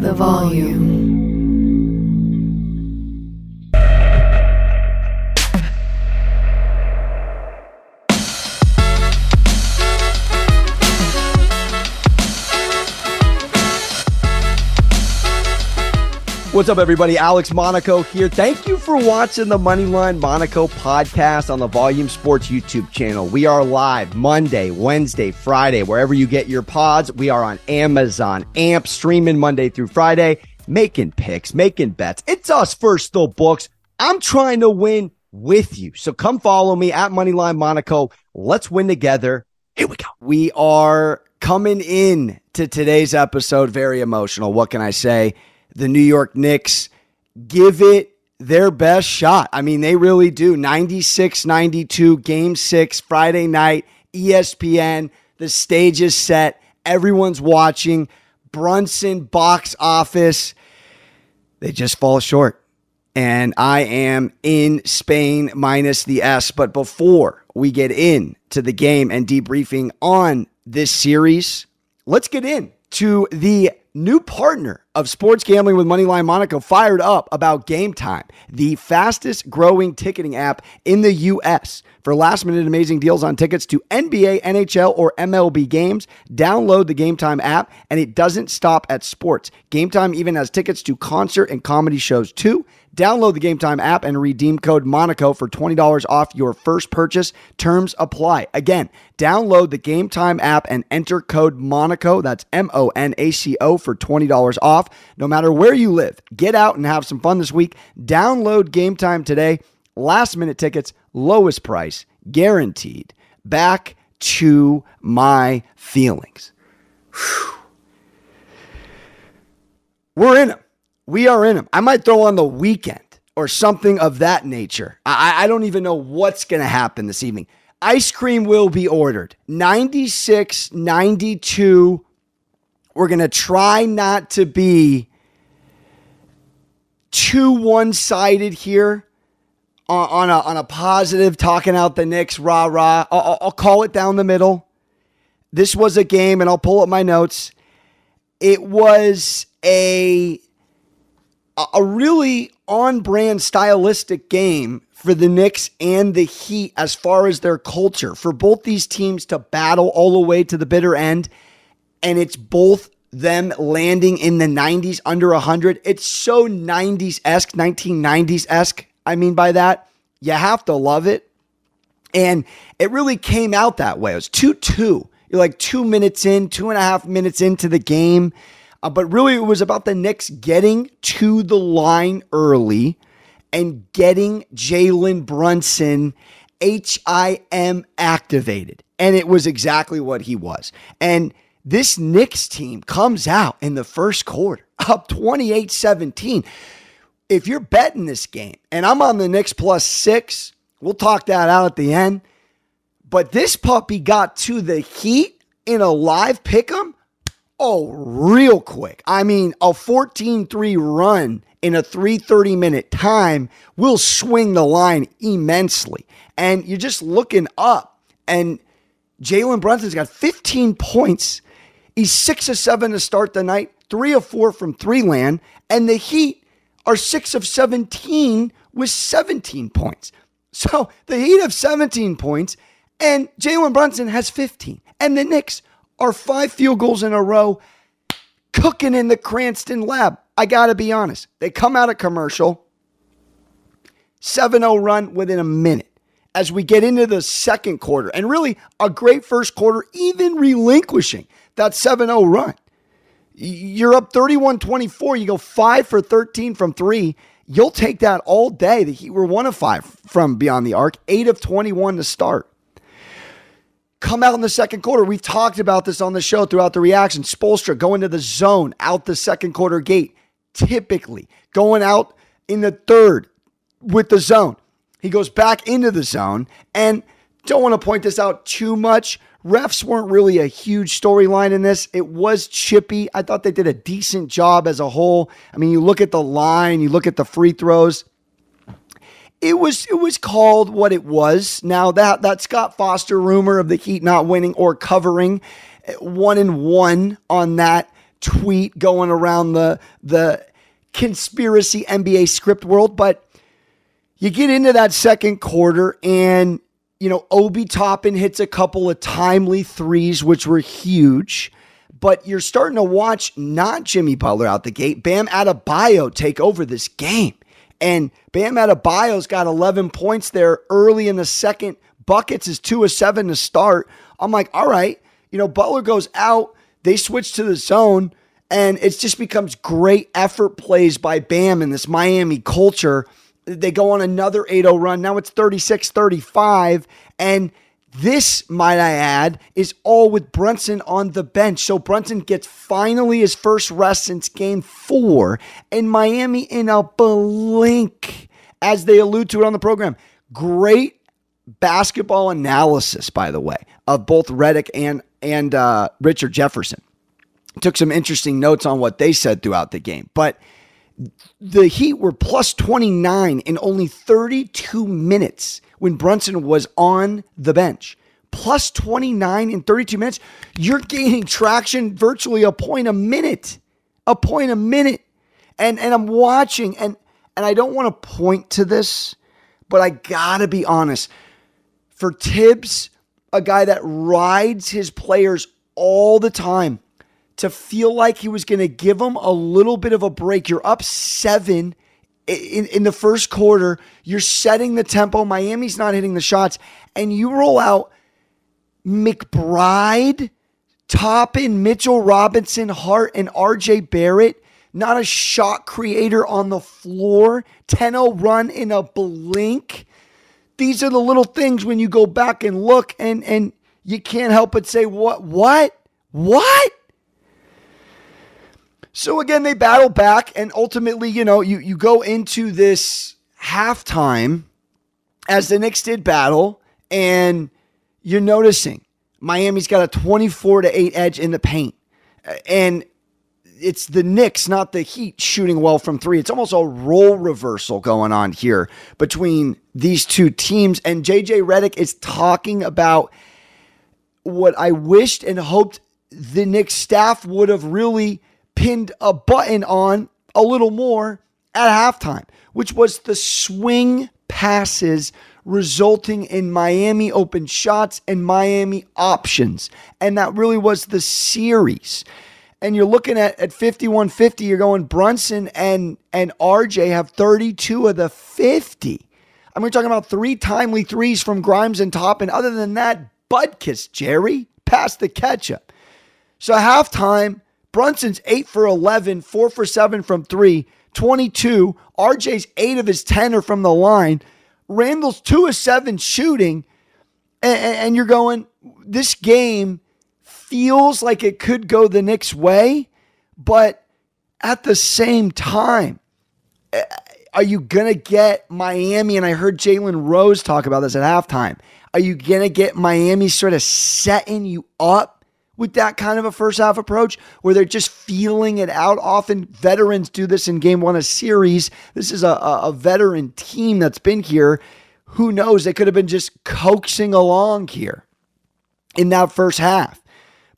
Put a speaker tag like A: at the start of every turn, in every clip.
A: the volume.
B: What's up, everybody? Alex Monaco here. Thank you for watching the Moneyline Monaco podcast on the Volume Sports YouTube channel. We are live Monday, Wednesday, Friday, wherever you get your pods. We are on Amazon, AMP, streaming Monday through Friday, making picks, making bets. It's us first, though, books. I'm trying to win with you. So come follow me at Moneyline Monaco. Let's win together. Here we go. We are coming in to today's episode very emotional. What can I say? The New York Knicks give it their best shot. I mean, they really do. 96 92, game six, Friday night, ESPN. The stage is set. Everyone's watching. Brunson box office. They just fall short. And I am in Spain minus the S. But before we get into the game and debriefing on this series, let's get in to the new partner of sports gambling with Moneyline Monaco fired up about Game Time, the fastest growing ticketing app in the U.S. For last minute amazing deals on tickets to NBA, NHL, or MLB games, download the Game Time app and it doesn't stop at sports. Game Time even has tickets to concert and comedy shows too. Download the Game Time app and redeem code Monaco for $20 off your first purchase. Terms apply. Again, download the Game Time app and enter code Monaco. That's M O N A C O for $20 off. No matter where you live, get out and have some fun this week. Download Game Time today. Last minute tickets, lowest price, guaranteed. Back to my feelings. Whew. We're in them we are in them. I might throw on the weekend or something of that nature. I, I don't even know what's going to happen this evening. Ice cream will be ordered. 96, 92. We're going to try not to be too one sided here on, a, on a positive, talking out the Knicks, rah, rah. I'll, I'll call it down the middle. This was a game, and I'll pull up my notes. It was a a really on brand stylistic game for the Knicks and the Heat as far as their culture. For both these teams to battle all the way to the bitter end, and it's both them landing in the 90s under 100. It's so 90s esque, 1990s esque. I mean, by that, you have to love it. And it really came out that way. It was 2 2. You're like two minutes in, two and a half minutes into the game. Uh, but really, it was about the Knicks getting to the line early and getting Jalen Brunson HIM activated. And it was exactly what he was. And this Knicks team comes out in the first quarter up 28 17. If you're betting this game, and I'm on the Knicks plus six, we'll talk that out at the end. But this puppy got to the Heat in a live pick 'em Oh, real quick. I mean, a 14 3 run in a 330 minute time will swing the line immensely. And you're just looking up, and Jalen Brunson's got 15 points. He's six of seven to start the night, three of four from three land, and the Heat are six of 17 with 17 points. So the Heat have 17 points, and Jalen Brunson has 15. And the Knicks are five field goals in a row cooking in the Cranston lab. I got to be honest. They come out of commercial, 7 0 run within a minute as we get into the second quarter. And really, a great first quarter, even relinquishing that 7 0 run. You're up 31 24. You go 5 for 13 from three. You'll take that all day. The Heat were one of five from beyond the arc, eight of 21 to start come out in the second quarter. We've talked about this on the show throughout the reaction. Spoelstra going to the zone out the second quarter gate, typically going out in the third with the zone. He goes back into the zone and don't want to point this out too much. Refs weren't really a huge storyline in this. It was chippy. I thought they did a decent job as a whole. I mean, you look at the line, you look at the free throws it was it was called what it was. Now that that Scott Foster rumor of the Heat not winning or covering one and one on that tweet going around the the conspiracy NBA script world, but you get into that second quarter and you know Obi Toppin hits a couple of timely threes which were huge, but you're starting to watch not Jimmy Butler out the gate, Bam Adebayo take over this game. And Bam Adebayo's got 11 points there early in the second. Buckets is 2 of 7 to start. I'm like, all right, you know, Butler goes out, they switch to the zone, and it just becomes great effort plays by Bam in this Miami culture. They go on another 8 0 run. Now it's 36 35. And this, might I add, is all with Brunson on the bench. So Brunson gets finally his first rest since game four, and Miami in a blink, as they allude to it on the program. Great basketball analysis, by the way, of both Redick and and uh, Richard Jefferson. Took some interesting notes on what they said throughout the game, but the Heat were plus 29 in only 32 minutes when Brunson was on the bench. Plus 29 in 32 minutes. You're gaining traction virtually a point a minute. A point a minute. And and I'm watching and and I don't want to point to this, but I got to be honest. For Thibs, a guy that rides his players all the time, to feel like he was going to give them a little bit of a break. You're up seven in, in the first quarter. You're setting the tempo. Miami's not hitting the shots. And you roll out McBride, Toppin, Mitchell Robinson, Hart, and RJ Barrett. Not a shot creator on the floor. 10 0 run in a blink. These are the little things when you go back and look and, and you can't help but say, what, what, what? So again, they battle back, and ultimately, you know, you, you go into this halftime as the Knicks did battle, and you're noticing Miami's got a 24 to 8 edge in the paint. And it's the Knicks, not the Heat, shooting well from three. It's almost a role reversal going on here between these two teams. And JJ Redick is talking about what I wished and hoped the Knicks staff would have really pinned a button on a little more at halftime, which was the swing passes resulting in Miami open shots and Miami options. And that really was the series. And you're looking at at 51-50, you're going Brunson and and RJ have 32 of the 50. I mean, we're talking about three timely threes from Grimes and Top. And Other than that, Butkus, Jerry, pass the ketchup. So halftime, Brunson's 8 for 11, 4 for 7 from 3, 22. RJ's 8 of his 10 are from the line. Randle's 2 of 7 shooting. And, and you're going, this game feels like it could go the Knicks' way, but at the same time, are you going to get Miami? And I heard Jalen Rose talk about this at halftime. Are you going to get Miami sort of setting you up with that kind of a first half approach where they're just feeling it out. Often veterans do this in game one of series. This is a, a, veteran team that's been here. Who knows? They could have been just coaxing along here in that first half.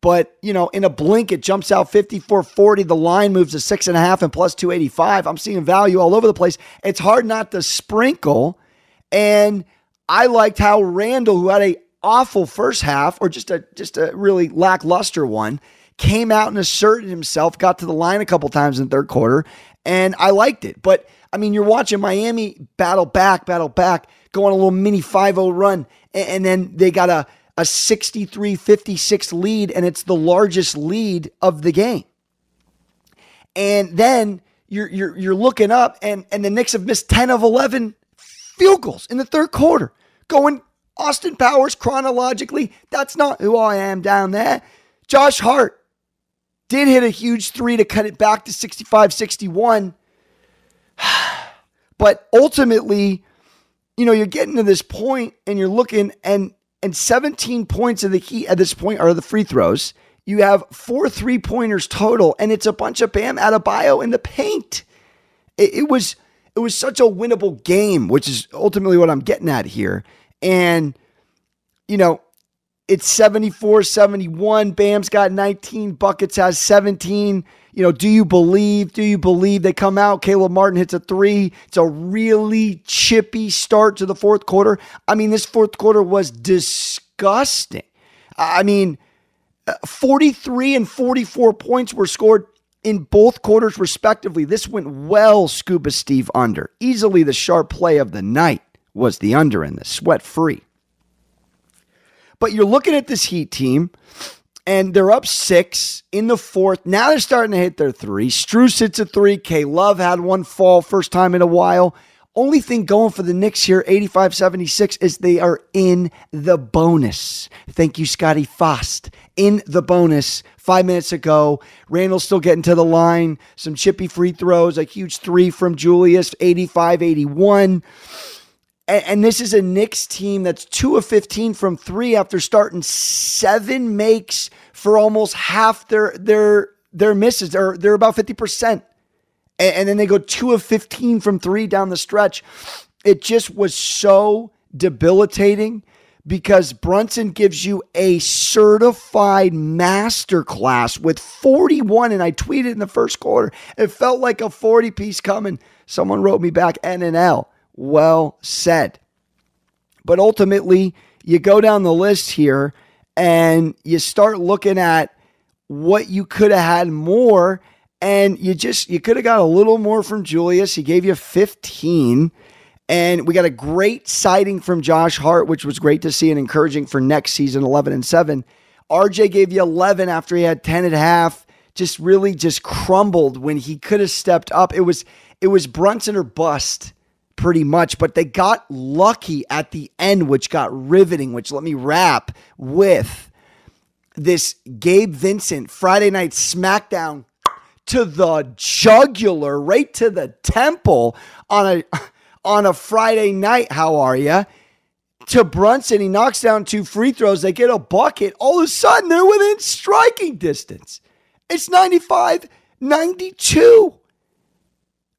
B: But, you know, in a blink, it jumps out 54 40. The line moves to six and a half and plus 285. I'm seeing value all over the place. It's hard not to sprinkle. And I liked how Randle, who had a awful first half or just a just a really lackluster one, came out and asserted himself, got to the line a couple times in the third quarter, and I liked it. But I mean, you're watching Miami battle back, battle back, go on a little mini 5-0 run, and, then they got a a 63-56 lead, and it's the largest lead of the game. And then you're you're you're looking up, and and the Knicks have missed 10 of 11 field goals in the third quarter, going Austin Powers, chronologically, that's not who I am down there. Josh Hart did hit a huge three to cut it back to 65 61. But ultimately, you know, you're getting to this point and you're looking and and 17 points of the Heat at this point are the free throws. You have four three pointers total, and it's a bunch of Bam Adebayo in the paint. It, it was it was such a winnable game, which is ultimately what I'm getting at here. And, you know, it's 74 71. Bam's got 19. Buckets has 17. You know, do you believe? Do you believe they come out? Caleb Martin hits a three. It's a really chippy start to the fourth quarter. I mean, this fourth quarter was disgusting. I mean, uh, 43 and 44 points were scored in both quarters, respectively. This went well, Scuba Steve under. Easily the sharp play of the night was the under in this, sweat free. But you're looking at this Heat team, and they're up six in the fourth. Now they're starting to hit their three. Strus hits a three. K Love had one fall, first time in a while. Only thing going for the Knicks here, 85 76, is they are in the bonus. Thank you, Scotty Fast. In the bonus five minutes ago. Randle's still getting to the line. Some chippy free throws, a huge three from Julius, 85 81. And, this is a Knicks team that's two of 15 from three after starting seven makes for almost half their their their misses. They're, they're about 50%. And, and then they go two of 15 from three down the stretch. It just was so debilitating because Brunson gives you a certified masterclass with 41. And I tweeted in the first quarter, it felt like a 40 piece coming. Someone wrote me back N and NNL. Well said. But ultimately, you go down the list here and you start looking at what you could have had more. And you just, you could have got a little more from Julius. He gave you 15. And we got a great sighting from Josh Hart, which was great to see and encouraging for next season, 11 and 7. RJ gave you 11 after he had 10 and a half. Just really just crumbled when he could have stepped up. It was it was Brunson or bust pretty much, but they got lucky at the end, which got riveting, which let me wrap with this Gabe Vincent Friday night SmackDown to the jugular, right to the temple on a on a Friday night. How are you? To Brunson, he knocks down two free throws. They get a bucket. All of a sudden, they're within striking distance. It's 95 92.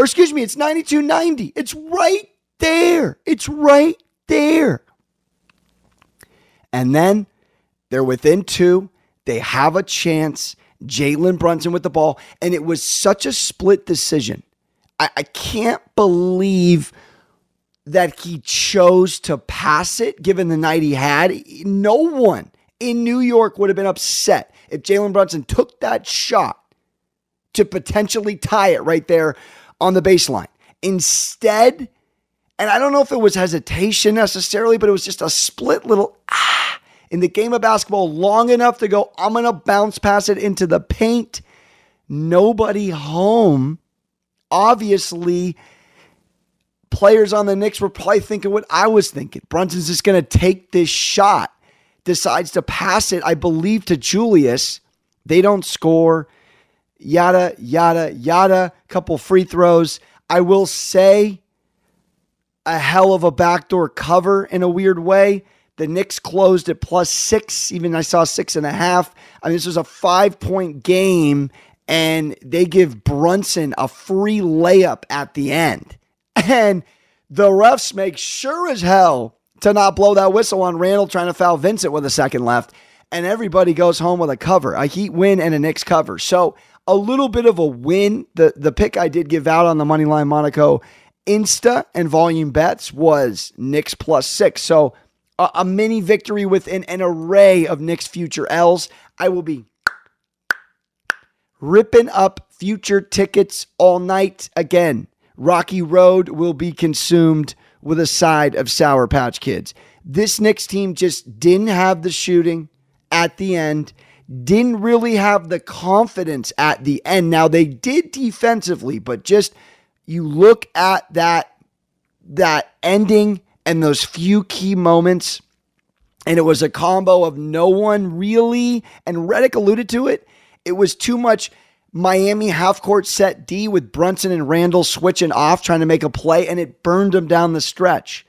B: Or excuse me, it's 92.90. It's right there. It's right there. And then they're within two. They have a chance. Jalen Brunson with the ball. And it was such a split decision. I, I can't believe that he chose to pass it given the night he had. No one in New York would have been upset if Jalen Brunson took that shot to potentially tie it right there on the baseline. Instead, and I don't know if it was hesitation necessarily, but it was just a split little ah in the game of basketball long enough to go, I'm going to bounce pass it into the paint. Nobody home. Obviously, players on the Knicks were probably thinking what I was thinking. Brunson's just going to take this shot, decides to pass it, I believe, to Julius. They don't score. Yada, yada, yada. Couple free throws. I will say a hell of a backdoor cover in a weird way. The Knicks closed at plus six. Even I saw six and a half. I mean, this was a five point game, and they give Brunson a free layup at the end. And the refs make sure as hell to not blow that whistle on Randle trying to foul Vincent with a second left. And everybody goes home with a cover, a Heat win and a Knicks cover. So a little bit of a win. The the pick I did give out on the money line Monaco Insta and volume bets was Knicks plus six. So a, a mini victory within an array of Knicks future L's. I will be ripping up future tickets all night again. Rocky Road will be consumed with a side of Sour Patch Kids. This Knicks team just didn't have the shooting at the end, didn't really have the confidence at the end. Now they did defensively, but just you look at that that ending and those few key moments and it was a combo of no one really and Redick alluded to it. It was too much Miami half court set D with Brunson and Randle switching off, trying to make a play, and it burned them down the stretch.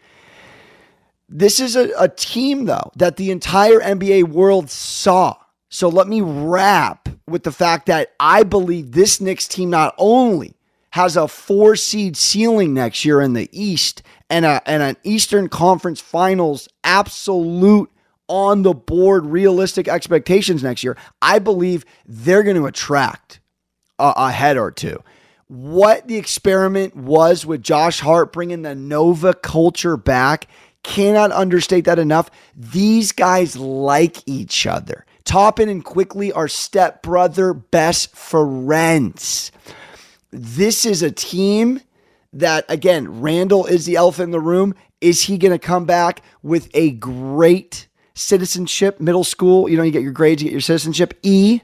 B: This is a, a team, though, that the entire NBA world saw. So let me wrap with the fact that I believe this Knicks team not only has a four seed ceiling next year in the East and, a, and an Eastern Conference Finals absolute on the board realistic expectations next year, I believe they're going to attract a, a head or two. What the experiment was with Josh Hart bringing the Nova culture back, cannot understate that enough. These guys like each other. Toppin and Quickley are stepbrother best friends. This is a team that, again, Randle is the elephant in the room. Is he going to come back with a great citizenship, middle school? You know, you get your grades, you get your citizenship. E,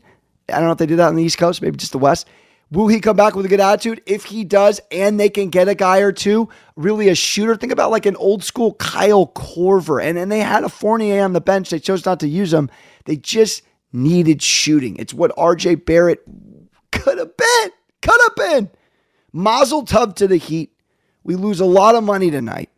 B: I don't know if they do that on the East Coast, maybe just the West. Will he come back with a good attitude? If he does, and they can get a guy or two, really a shooter. Think about like an old school Kyle Korver. And, and they had a Fournier on the bench. They chose not to use him. They just needed shooting. It's what RJ Barrett could have been. Could have been. Mazel tov to the Heat. We lose a lot of money tonight,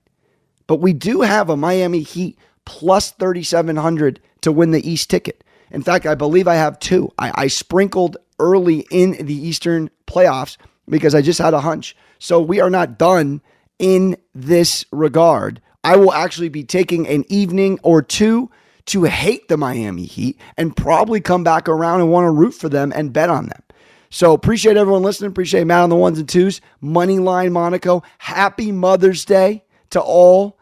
B: but we do have a Miami Heat plus 3,700 to win the East ticket. In fact, I believe I have two. I, I sprinkled early in the Eastern playoffs because I just had a hunch. So we are not done in this regard. I will actually be taking an evening or two to hate the Miami Heat and probably come back around and want to root for them and bet on them. So appreciate everyone listening. Appreciate Matt on the ones and twos. Money line Monaco. Happy Mother's Day to all.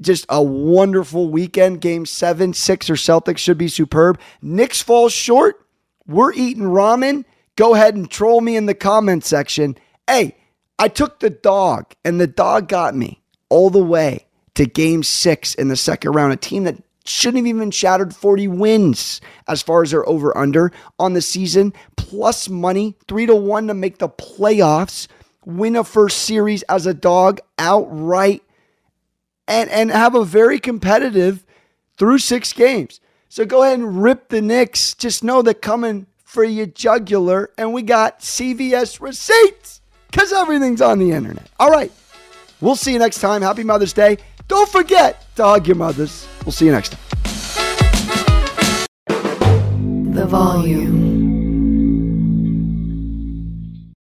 B: Just a wonderful weekend. Game seven, Sixers Celtics should be superb. Knicks falls short. We're eating ramen. Go ahead and troll me in the comment section. Hey, I took the dog, and the dog got me all the way to game six in the second round. A team that shouldn't have even shattered 40 wins as far as their over under on the season, plus money, three to one to make the playoffs, win a first series as a dog outright, and, and have a very competitive through six games. So go ahead and rip the Knicks. Just know they're coming for your jugular, and we got CVS receipts because everything's on the internet. All right. We'll see you next time. Happy Mother's Day. Don't forget to hug your mothers. We'll see you next time.
A: The volume.